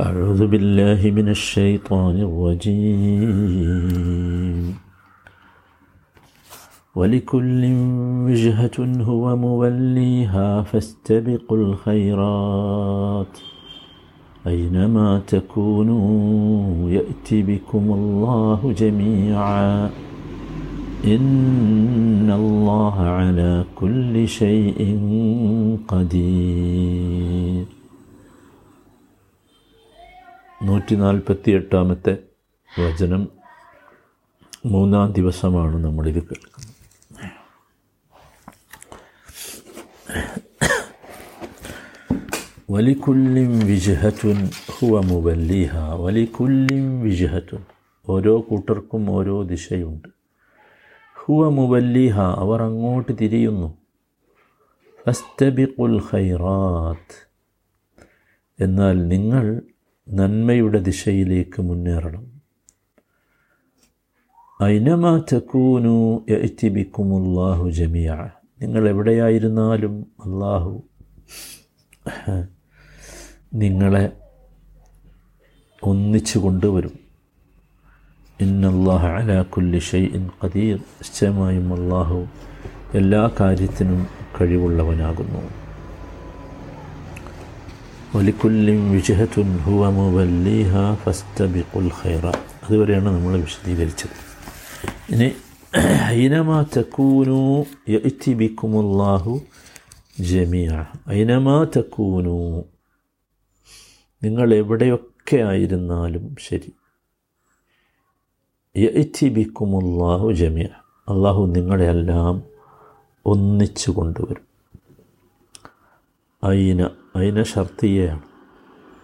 أعوذ بالله من الشيطان الرجيم. ولكل وجهة هو موليها فاستبقوا الخيرات. أينما تكونوا يأتي بكم الله جميعا. إن الله على كل شيء قدير. നൂറ്റി നാൽപ്പത്തി എട്ടാമത്തെ വചനം മൂന്നാം ദിവസമാണ് നമ്മളിത് കേൾക്കുന്നത്. വലിക്കുല്ലിം വിജഹറ്റുൻ ഹുവ മുബല്ലിഹ വലിക്കുല്ലിം വിജഹറ്റുൻ ഓരോ കൂട്ടർക്കും ഓരോ ദിശയുണ്ട്. ഹുവ മുബല്ലിഹ അവർ അങ്ങോട്ട് തിരിയുന്നു. ഫസ്തബിഖുൽ ഖൈറാത്ത്. എന്നാൽ നിങ്ങൾ നന്മയുടെ ദിശയിലേക്ക് മുന്നേറണം. ഐനമാ തക്കൂനു എത്തിബിക്കുമുല്ലാഹു ജമിയ നിങ്ങൾ എവിടെയായിരുന്നാലും അള്ളാഹു നിങ്ങളെ ഒന്നിച്ചു കൊണ്ടുവരും. ഇന്നല്ലാഹ അലാ കുല്ലി ഷൈഇൻ ഖദീർ. നിശ്ചയമായും അള്ളാഹു എല്ലാ കാര്യത്തിനും കഴിവുള്ളവനാകുന്നു. ഒലിക്കുല്ലിം വിജഹത്തുൻ ഹുവ മുവല്ലീഹ ഫസ്തബിഖുൽ ഖൈറ. അതുവരെയാണ് നമ്മൾ വിശദീകരിച്ചത്. ഇനി ഐനമാ തക്കൂനു യഅ്തി ബിക്കുമുല്ലാഹു ജമിയ ഐനമാ തക്കൂനു. നിങ്ങൾ എവിടെയൊക്കെ ആയിരുന്നാലും ശരി. യഅ്തി ബിക്കുമുല്ലാഹു ജമിയ അള്ളാഹു നിങ്ങളെല്ലാം ഒന്നിച്ചു കൊണ്ടുവരും ഐന ഐന ഷർത്തിയാണ്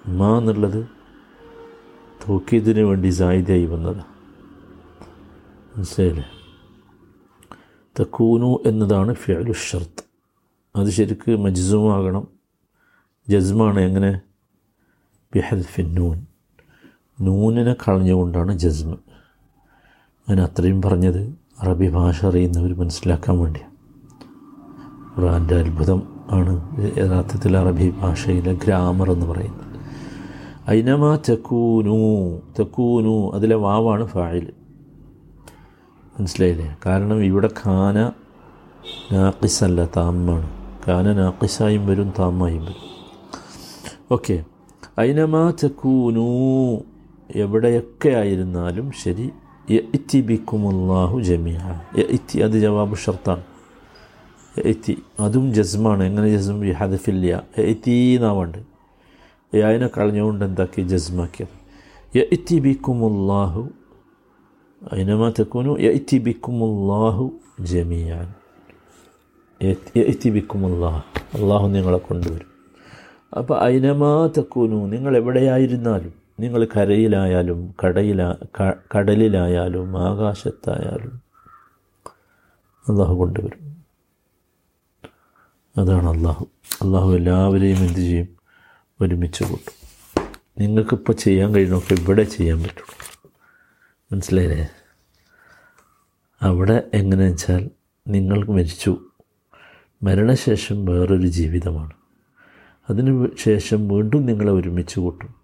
മാ എന്നുള്ളത് തോക്കിയതിന് വേണ്ടി സായിദായി വന്നതാണ് മനസ്സിലായില്ലേ? തക്കൂനു എന്നതാണ് ഫിഅലു ഷർത്ത്. അത് ശരിക്ക് മജ്സുമാകണം. ജസ്മാണ് എങ്ങനെ? ബിഹൽഫിൻ നൂൻ. നൂനിനെ കളഞ്ഞുകൊണ്ടാണ് ജസ്മ്. ഞാൻ അത്രയും പറഞ്ഞത് അറബി ഭാഷ അറിയുന്നവർ മനസ്സിലാക്കാൻ വേണ്ടിയാണ് ഖുറാന്റെ അത്ഭുതം. ആണ് യഥാർത്ഥത്തിൽ അറബി ഭാഷയിലെ ഗ്രാമർ എന്ന് പറയുന്നത്. ഐനമാ തെക്കൂനു തെക്കൂനു അതിലെ വാവാണ് ഫായിൽ. മനസ്സിലായില്ലേ? കാരണം ഇവിടെ ഖാന നാക്കിസല്ല താമാണ് ഖാന നാക്കിസായും വരും താമായും വരും. ഓക്കെ. ഐനമാ തെക്കൂനു എവിടെയൊക്കെ ആയിരുന്നാലും ശരി യഇത്തി ബിക്കുമുല്ലാഹു ജമിയ ഇത്തി അത് ജവാബ് ഷർത്താണ് എത്തി. അതും ജസ്മാണ്. എങ്ങനെ ജസ്മ? ഈ ഹദഫില്ല എത്തി എന്നാവുണ്ട് അതിനെ കളഞ്ഞുകൊണ്ട് എന്താക്കി ജസ്മാക്കിയത്? എത്തി ബിക്കുമുല്ലാഹു അതിനമാ തെക്കൂനു എത്തി ബിക്കുമുല്ലാഹു ജമിയാൻ. എത്തി ബിക്കുമുല്ലാഹു അള്ളാഹു നിങ്ങളെ കൊണ്ടുവരും. അപ്പോൾ അയിനമാ തെക്കൂനു നിങ്ങൾ എവിടെയായിരുന്നാലും നിങ്ങൾ കരയിലായാലും കടയിലാ കടലിലായാലും ആകാശത്തായാലും അള്ളാഹു കൊണ്ടുവരും. അതാണ് അള്ളാഹു. അള്ളാഹു എല്ലാവരെയും എന്ത് ചെയ്യും? ഒരുമിച്ച് കൂട്ടും. നിങ്ങൾക്കിപ്പോൾ ചെയ്യാൻ കഴിയുന്നൊക്കെ ഇവിടെ ചെയ്യാൻ പറ്റുള്ളൂ. മനസ്സിലായില്ലേ? അവിടെ എങ്ങനെയാണെന്ന് വെച്ചാൽ നിങ്ങൾ മരിച്ചു. മരണശേഷം വേറൊരു ജീവിതമാണ്. അതിന് ശേഷം വീണ്ടും നിങ്ങളെ ഒരുമിച്ച് കൂട്ടും.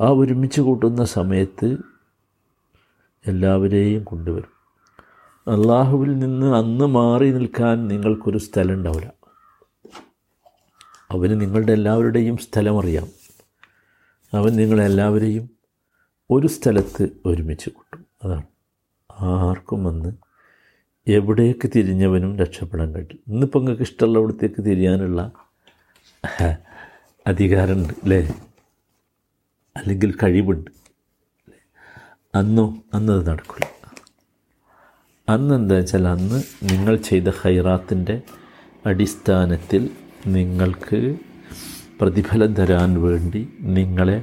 ആ ഒരുമിച്ച് കൂട്ടുന്ന സമയത്ത് എല്ലാവരെയും കൊണ്ടുവരും. അള്ളാഹുവിൽ നിന്ന് അന്ന് മാറി നിൽക്കാൻ നിങ്ങൾക്കൊരു സ്ഥലം ഉണ്ടാവില്ല. അവന് നിങ്ങളുടെ എല്ലാവരുടെയും സ്ഥലമറിയാം. അവൻ നിങ്ങളെല്ലാവരെയും ഒരു സ്ഥലത്ത് ഒരുമിച്ച് കൂട്ടും. അതാണ്. ആർക്കും വന്ന് എവിടേക്ക് തിരിഞ്ഞവനും രക്ഷപ്പെടാൻ കഴിയും ഇന്നിപ്പോൾ നിങ്ങൾക്ക് ഇഷ്ടമുള്ള അവിടത്തേക്ക് തിരിയാനുള്ള അധികാരമുണ്ട് അല്ലേ? അല്ലെങ്കിൽ കഴിവുണ്ട് അന്നോ അന്നത് നടക്കില്ല അന്ന് എന്താ വെച്ചാൽ അന്ന് നിങ്ങൾ ചെയ്ത ഹൈറാത്തിന്റെ അടിസ്ഥാനത്തിൽ നിങ്ങൾക്ക് പ്രതിഫലം തരാൻ വേണ്ടി നിങ്ങളെ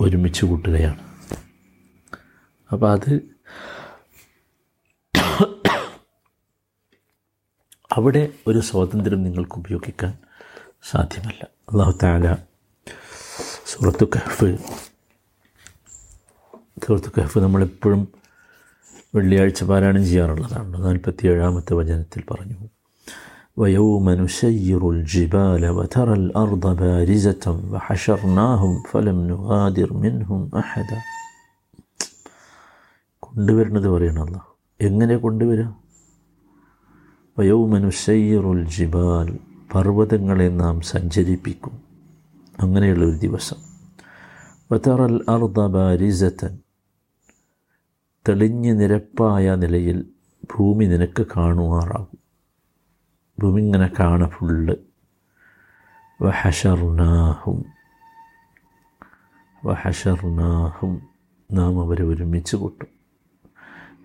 ഒരുമിച്ച് കൂട്ടുകയാണ്. അപ്പോൾ അത് അവിടെ ഒരു സ്വാതന്ത്ര്യം നിങ്ങൾക്ക് ഉപയോഗിക്കാൻ സാധ്യമല്ല. അള്ളാഹു താല സുഹൃത്തു കഹഫ് സുഹൃത്തു കഹഫ് നമ്മളെപ്പോഴും വെള്ളിയാഴ്ച പാരായണം ചെയ്യാറുള്ളതാണ്. നാൽപ്പത്തി ഏഴാമത്തെ വചനത്തിൽ പറഞ്ഞു. ويوم نسير الجبال وترى الأرض بارزة وحشرناهم فلم نغادر منهم أحدا കൊണ്ടുവരുന്നത് പറയണല്ല എങ്ങനെ കൊണ്ടുവരാം വയൗമനുസയ്യറുൽ ജിബാൽ പർവ്വതങ്ങളെ നാം സഞ്ചരിപ്പിക്കും അങ്ങനെയുള്ള ഒരു ദിവസം വതറൽ അർദ ബാരിസത്തൻ തെളിഞ്ഞ് നിരപ്പായ നിലയിൽ ഭൂമി നിനക്ക് കാണുമാറാകും ഭൂമി ഇങ്ങനെ കാണ ഫുള്ള് വഹഷർനാഹും വഹഷർനാഹും നാം അവരെ ഒരുമിച്ച് കൂട്ടും.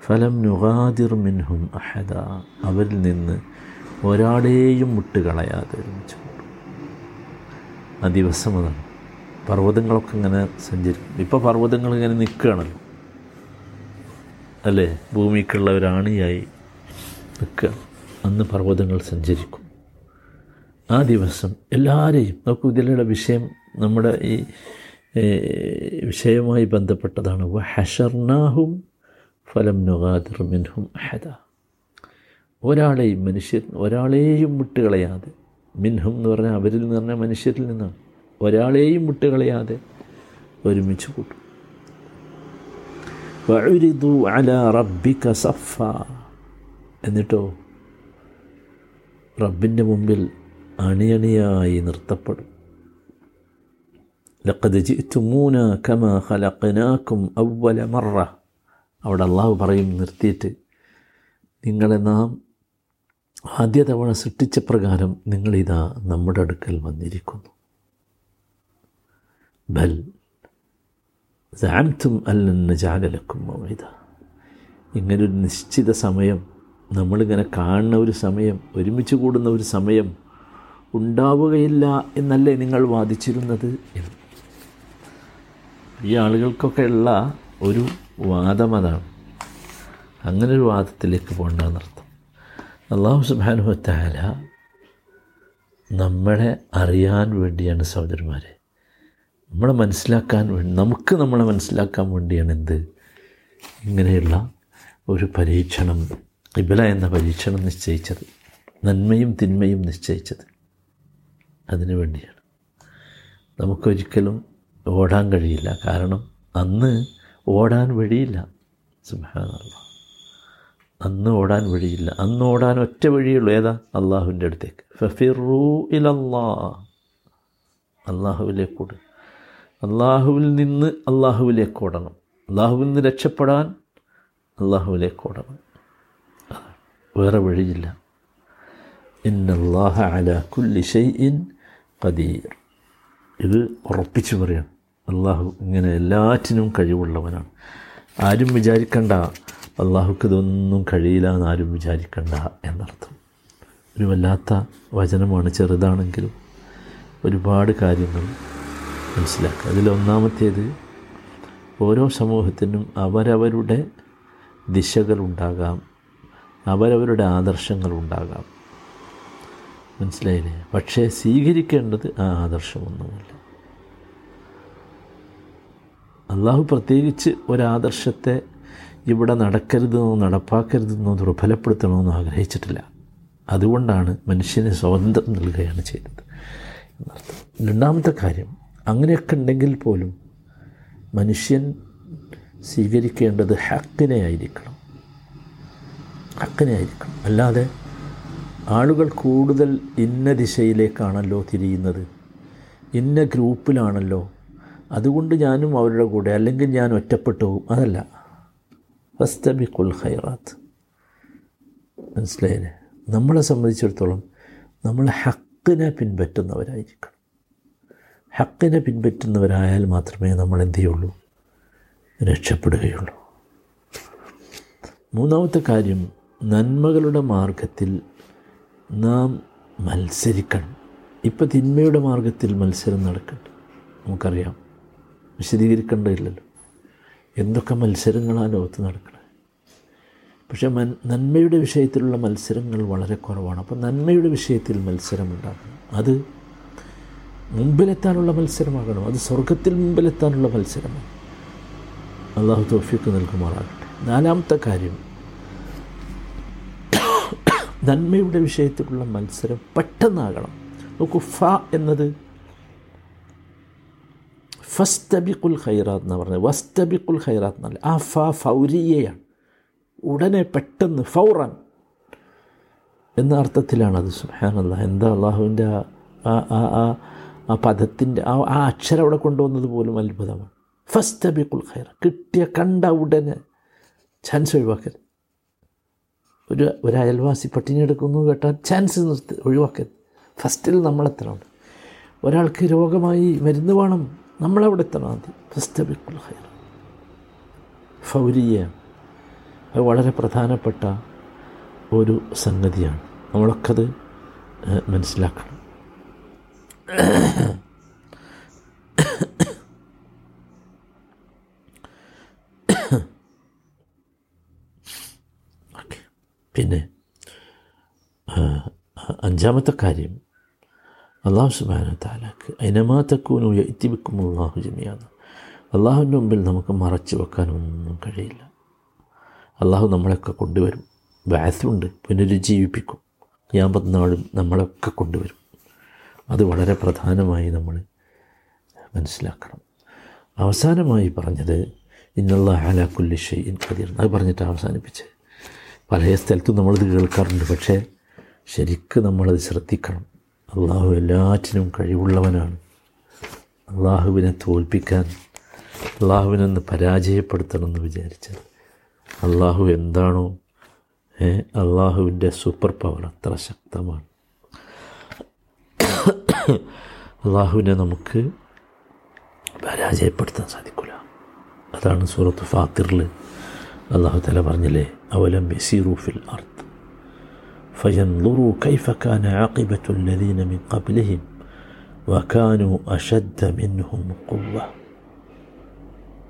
ഫലം നുഗാദിർ മിൻഹും അഹദ. അവരിൽ നിന്ന് ഒരാളെയും മുട്ടുകളയാതെ ഒരുമിച്ച് കൂട്ടും. ആ ദിവസം അതാണ്. പർവതങ്ങളൊക്കെ ഇങ്ങനെ സഞ്ചരിക്കും. ഇപ്പോൾ പർവതങ്ങൾ ഇങ്ങനെ നിൽക്കുകയാണല്ലോ. അല്ലേ? ഭൂമിക്കുള്ള ഒരാണിയായി നിൽക്കുക. അന്ന് പർവതങ്ങൾ സഞ്ചരിക്കും. ആ ദിവസം എല്ലാവരെയും നോക്കൂ ഇതിലുള്ള വിഷയം നമ്മുടെ ഈ വിഷയവുമായി ബന്ധപ്പെട്ടതാണ്. ഹഷർനാഹും ഫലം നുഗാദിർ മിൻഹും അഹദ. ഒരാളെയും മനുഷ്യർ ഒരാളെയും വിട്ടുകളയാതെ മിൻഹും എന്ന് പറഞ്ഞാൽ അവരിൽ നിന്ന് പറഞ്ഞാൽ മനുഷ്യരിൽ നിന്നാണ് ഒരാളെയും വിട്ടുകളയാതെ ഒരുമിച്ച് കൂട്ടും. എന്നിട്ടോ റബ്ബിന്റെ മുമ്പിൽ അണിയണിയായി നിർത്തപ്പെടും. ലഖദ് ജിത്തുമൂന കമ ഹലക്കനാക്കും അവല മറ. അവിടെ അള്ളാഹു പറയും നിർത്തിയിട്ട് നിങ്ങളെ നാം ആദ്യ തവണ സൃഷ്ടിച്ച പ്രകാരം നിങ്ങളിതാ നമ്മുടെ അടുക്കൽ വന്നിരിക്കുന്നു. ബൽ ും അല്ലെന്ന് ജാലലക്കും മൗഹിത ഇങ്ങനൊരു നിശ്ചിത സമയം നമ്മളിങ്ങനെ കാണുന്ന ഒരു സമയം ഒരുമിച്ച് കൂടുന്ന ഒരു സമയം ഉണ്ടാവുകയില്ല എന്നല്ലേ നിങ്ങൾ വാദിച്ചിരുന്നത്? ഈ ആളുകൾക്കൊക്കെ ഉള്ള ഒരു വാദം അതാണ്. അങ്ങനെ ഒരു വാദത്തിലേക്ക് പോകണ്ടെന്നർത്ഥം അള്ളാഹു സുബാനുഹത്താല നമ്മളെ അറിയാൻ വേണ്ടിയാണ് സഹോദരന്മാരെ. നമ്മളെ മനസ്സിലാക്കാൻ വേണ്ടി നമുക്ക് നമ്മളെ മനസ്സിലാക്കാൻ വേണ്ടിയാണ് എന്ത്? ഇങ്ങനെയുള്ള ഒരു പരീക്ഷണം ഇബല എന്ന പരീക്ഷണം നിശ്ചയിച്ചത്. നന്മയും തിന്മയും നിശ്ചയിച്ചത്. അതിനു വേണ്ടിയാണ്. നമുക്കൊരിക്കലും ഓടാൻ കഴിയില്ല. കാരണം അന്ന് ഓടാൻ വഴിയില്ല. സുബാനല്ല അന്ന് ഓടാൻ വഴിയില്ല. അന്ന് ഓടാൻ ഒറ്റ വഴിയുള്ളൂ. ഏതാ? അള്ളാഹുവിന്റെ അടുത്തേക്ക്. ഫഫിറൂ ഇലല്ലാ. അള്ളാഹുവിലേക്കോട്. അള്ളാഹുവിൽ നിന്ന് അള്ളാഹുവിലേക്ക് ഓടണം. അള്ളാഹുവിൽ നിന്ന് രക്ഷപ്പെടാൻ അള്ളാഹുവിലേക്ക് ഓടണം. വേറെ വഴിയില്ല. ഇന്നല്ലാഹ അല കുല്ലി ഷൈഇൻ ഖദീർ. ഇത് ഉറപ്പിച്ചു പറയാം. അള്ളാഹു ഇങ്ങനെ എല്ലാറ്റിനും കഴിവുള്ളവനാണ്. ആരും വിചാരിക്കണ്ട. അള്ളാഹുക്ക് ഇതൊന്നും കഴിയില്ല എന്ന് ആരും വിചാരിക്കണ്ട എന്നർത്ഥം. ഒരു വല്ലാത്ത വചനമാണ് ചെറുതാണെങ്കിലും ഒരുപാട് കാര്യങ്ങൾ മനസ്സിലാക്കുക. അതിലൊന്നാമത്തേത് ഓരോ സമൂഹത്തിനും അവരവരുടെ ദിശകളുണ്ടാകാം അവരവരുടെ ആദർശങ്ങളുണ്ടാകാം. മനസ്സിലായില്ലേ? പക്ഷേ സ്വീകരിക്കേണ്ടത് ആ ആദർശമൊന്നുമില്ല. അള്ളാഹു പ്രത്യേകിച്ച് ഒരാദർശത്തെ ഇവിടെ നടക്കരുതെന്നോ നടപ്പാക്കരുതെന്നോ ദുർബലപ്പെടുത്തണമെന്നോ ആഗ്രഹിച്ചിട്ടില്ല. അതുകൊണ്ടാണ് മനുഷ്യന് സ്വാതന്ത്ര്യം നൽകുകയാണ് ചെയ്തത് എന്നർത്ഥം. രണ്ടാമത്തെ കാര്യം അങ്ങനെയൊക്കെ ഉണ്ടെങ്കിൽ പോലും മനുഷ്യൻ സ്വീകരിക്കേണ്ടത് ഹക്കിനെ ആയിരിക്കണം ഹക്കിനെ ആയിരിക്കണം അല്ലാതെ ആളുകൾ കൂടുതൽ ഇന്ന ദിശയിലേക്കാണല്ലോ തിരിയുന്നത്. ഇന്ന ഗ്രൂപ്പിലാണല്ലോ. അതുകൊണ്ട് ഞാനും അവരുടെ കൂടെ അല്ലെങ്കിൽ ഞാൻ ഒറ്റപ്പെട്ടു പോകും. അതല്ല. ഫസ്തബിക്കുൽ ഹൈറാത്ത് മനസ്സിലായില്ലേ? നമ്മളെ സംബന്ധിച്ചിടത്തോളം നമ്മൾ ഹക്കിനെ പിൻപറ്റുന്നവരായിരിക്കണം. ഹക്കിനെ പിൻപറ്റുന്നവരായാൽ മാത്രമേ നമ്മൾ എന്ത് ചെയ്യുള്ളൂ? രക്ഷപ്പെടുകയുള്ളൂ. മൂന്നാമത്തെ കാര്യം നന്മകളുടെ മാർഗത്തിൽ നാം മത്സരിക്കണം. ഇപ്പം തിന്മയുടെ മാർഗത്തിൽ മത്സരം നടക്കട്ടെ. നമുക്കറിയാം. വിശദീകരിക്കേണ്ടതില്ലല്ലോ. എന്തൊക്കെ മത്സരങ്ങളാണ് ലോകത്ത് നടക്കുന്നത് പക്ഷേ മൻ നന്മയുടെ വിഷയത്തിലുള്ള മത്സരങ്ങൾ വളരെ കുറവാണ്. അപ്പോൾ നന്മയുടെ വിഷയത്തിൽ മത്സരമുണ്ടാകണം അത് മുമ്പിലെത്താനുള്ള മത്സരമാകണം. അത് സ്വർഗത്തിൽ മുമ്പിലെത്താനുള്ള മത്സരമാണ്. അള്ളാഹു തോഫിക്ക് നൽകുമാറാകട്ടെ. നാലാമത്തെ കാര്യം. നന്മയുടെ വിഷയത്തിലുള്ള മത്സരം പെട്ടെന്നാകണം. നോക്കൂ ഫ എന്നത് ഫസ്തബിക്കുൽ ഖൈറാത്ത് എന്ന് പറഞ്ഞത്. വസ്തബിക്കുൽ ഖൈറാത്ത് എന്നല്ല. ആ ഫ ഫൗരിയയാണ്. ഉടനെ പെട്ടെന്ന് ഫൗറൻ എന്ന അർത്ഥത്തിലാണത്. സുഹാനല്ല എന്താ അള്ളാഹുവിന്റെ ആ ആ ആ ആ പദത്തിന്റെ ആ ആ അക്ഷരം അവിടെ കൊണ്ടുവന്നത് പോലും അത്ഭുതമാണ്. ഫസ്തബിക്കുൽ ഖൈറ. കിട്ടിയ കണ്ട ഉടനെ ചാൻസ് ഒഴിവാക്കരുത്. ഒരു ഒരു അയൽവാസി പട്ടിണി എടുക്കുന്നു കേട്ടാൽ ചാൻസ് നിർത്തി ഒഴിവാക്കരുത് ഫസ്റ്റിൽ നമ്മളെത്തണം. ഒരാൾക്ക് രോഗമായി മരുന്ന് വേണം നമ്മളവിടെ എത്തണം ആദ്യം. ഫസ്തബിക്കുൽ ഖൈർ. ഫൗരിയ അത് വളരെ പ്രധാനപ്പെട്ട ഒരു സംഗതിയാണ്. നമ്മളൊക്കെ അത് മനസ്സിലാക്കണം. അഞ്ചാമത്തെ കാര്യം അള്ളാഹു സുബാന താലാക്ക് അതിനമാ തക്കൂനു എത്തിവെക്കും അള്ളാഹു ജമിയാണ് അള്ളാഹുവിന്റെ മുമ്പിൽ നമുക്ക് മറച്ചു വെക്കാനൊന്നും കഴിയില്ല. അള്ളാഹു നമ്മളെയൊക്കെ കൊണ്ടുവരും. വാസുണ്ട് പുനരുജ്ജീവിപ്പിക്കും. ഞാൻ യാമ്പത്തിനാളും നമ്മളൊക്കെ കൊണ്ടുവരും. അത് വളരെ പ്രധാനമായി നമ്മൾ മനസ്സിലാക്കണം. അവസാനമായി പറഞ്ഞത് ഇന്നുള്ള ആലാക്കുല്ലി ഷെയ്ൻ കതിർ അത് പറഞ്ഞിട്ട് അവസാനിപ്പിച്ച് പല സ്ഥലത്തും നമ്മളിത് കേൾക്കാറുണ്ട്. പക്ഷേ ശരിക്കും നമ്മളത് ശ്രദ്ധിക്കണം. അള്ളാഹു എല്ലാറ്റിനും കഴിവുള്ളവനാണ്. അള്ളാഹുവിനെ തോൽപ്പിക്കാൻ അള്ളാഹുവിനൊന്ന് പരാജയപ്പെടുത്തണമെന്ന് വിചാരിച്ചാൽ അള്ളാഹു എന്താണോ അള്ളാഹുവിന്റെ സൂപ്പർ പവർ അത്ര ശക്തമാണ്. അള്ളാഹുവിനെ നമുക്ക് പരാജയപ്പെടുത്താൻ സാധിക്കില്ല അതാണ് സൂറത്ത് ഫാത്തിറിൽ അള്ളാഹു തല പറഞ്ഞില്ലേ അവലം ബസീറൂഫിൽ അർത്ത് فينظروا كيف كان عاقبة الذين من قبلهم وكانوا أشد منهم قوة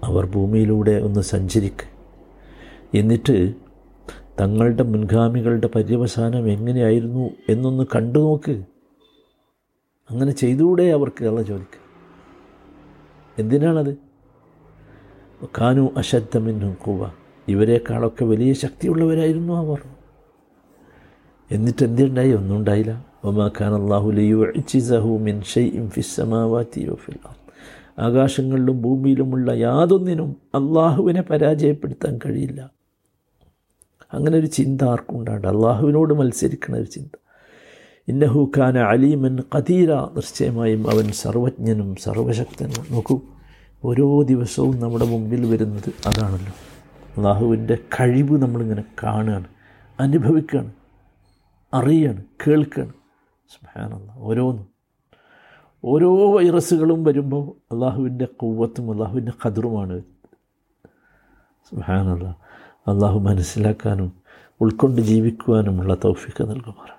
അവർ ഭൂമിയിലൂടെ ഒന്ന് സഞ്ചരിക്ക് എന്നിട്ട് തങ്ങളുടെ മുൻഗാമികളുടെ പര്യവസാനം എങ്ങനെയായിരുന്നു എന്നൊന്ന് കണ്ടു നോക്ക് അങ്ങനെ ചെയ്തുകൂടെ അവർക്ക് അള്ള ചോദിക്കുക എന്തിനാണത് കാനു അശദ്ധമെന്നും കുവ ഇവരെക്കാളൊക്കെ വലിയ ശക്തിയുള്ളവരായിരുന്നു അവർ എന്നിട്ട് എന്തുണ്ടായി ഒന്നും ഉണ്ടായില്ല ആകാശങ്ങളിലും ഭൂമിയിലുമുള്ള യാതൊന്നിനും അള്ളാഹുവിനെ പരാജയപ്പെടുത്താൻ കഴിയില്ല. അങ്ങനെ ഒരു ചിന്ത ആർക്കും ഉണ്ടാണ്ട് അള്ളാഹുവിനോട് മത്സരിക്കണ ഒരു ചിന്ത. ഇന്നഹു ഖാന അലീമൻ കതീര നിശ്ചയമായും അവൻ സർവജ്ഞനും സർവശക്തനും. നോക്കൂ ഓരോ ദിവസവും നമ്മുടെ മുമ്പിൽ വരുന്നത് അതാണല്ലോ. അള്ളാഹുവിന്റെ കഴിവ് നമ്മളിങ്ങനെ കാണുകയാണ് അനുഭവിക്കുകയാണ്. അറിയാണ് കേൾക്കുകയാണ് സുഹാനല്ല ഓരോന്നും. ഓരോ വൈറസുകളും വരുമ്പോൾ അള്ളാഹുവിന്റെ കൊവ്വത്തും അള്ളാഹുവിന്റെ കതിറുമാണ് സുഹാനല്ല അള്ളാഹു മനസ്സിലാക്കാനും ഉൾക്കൊണ്ട് ജീവിക്കുവാനുമുള്ള തൗഫിക്ക് നൽകുമാറാണ്.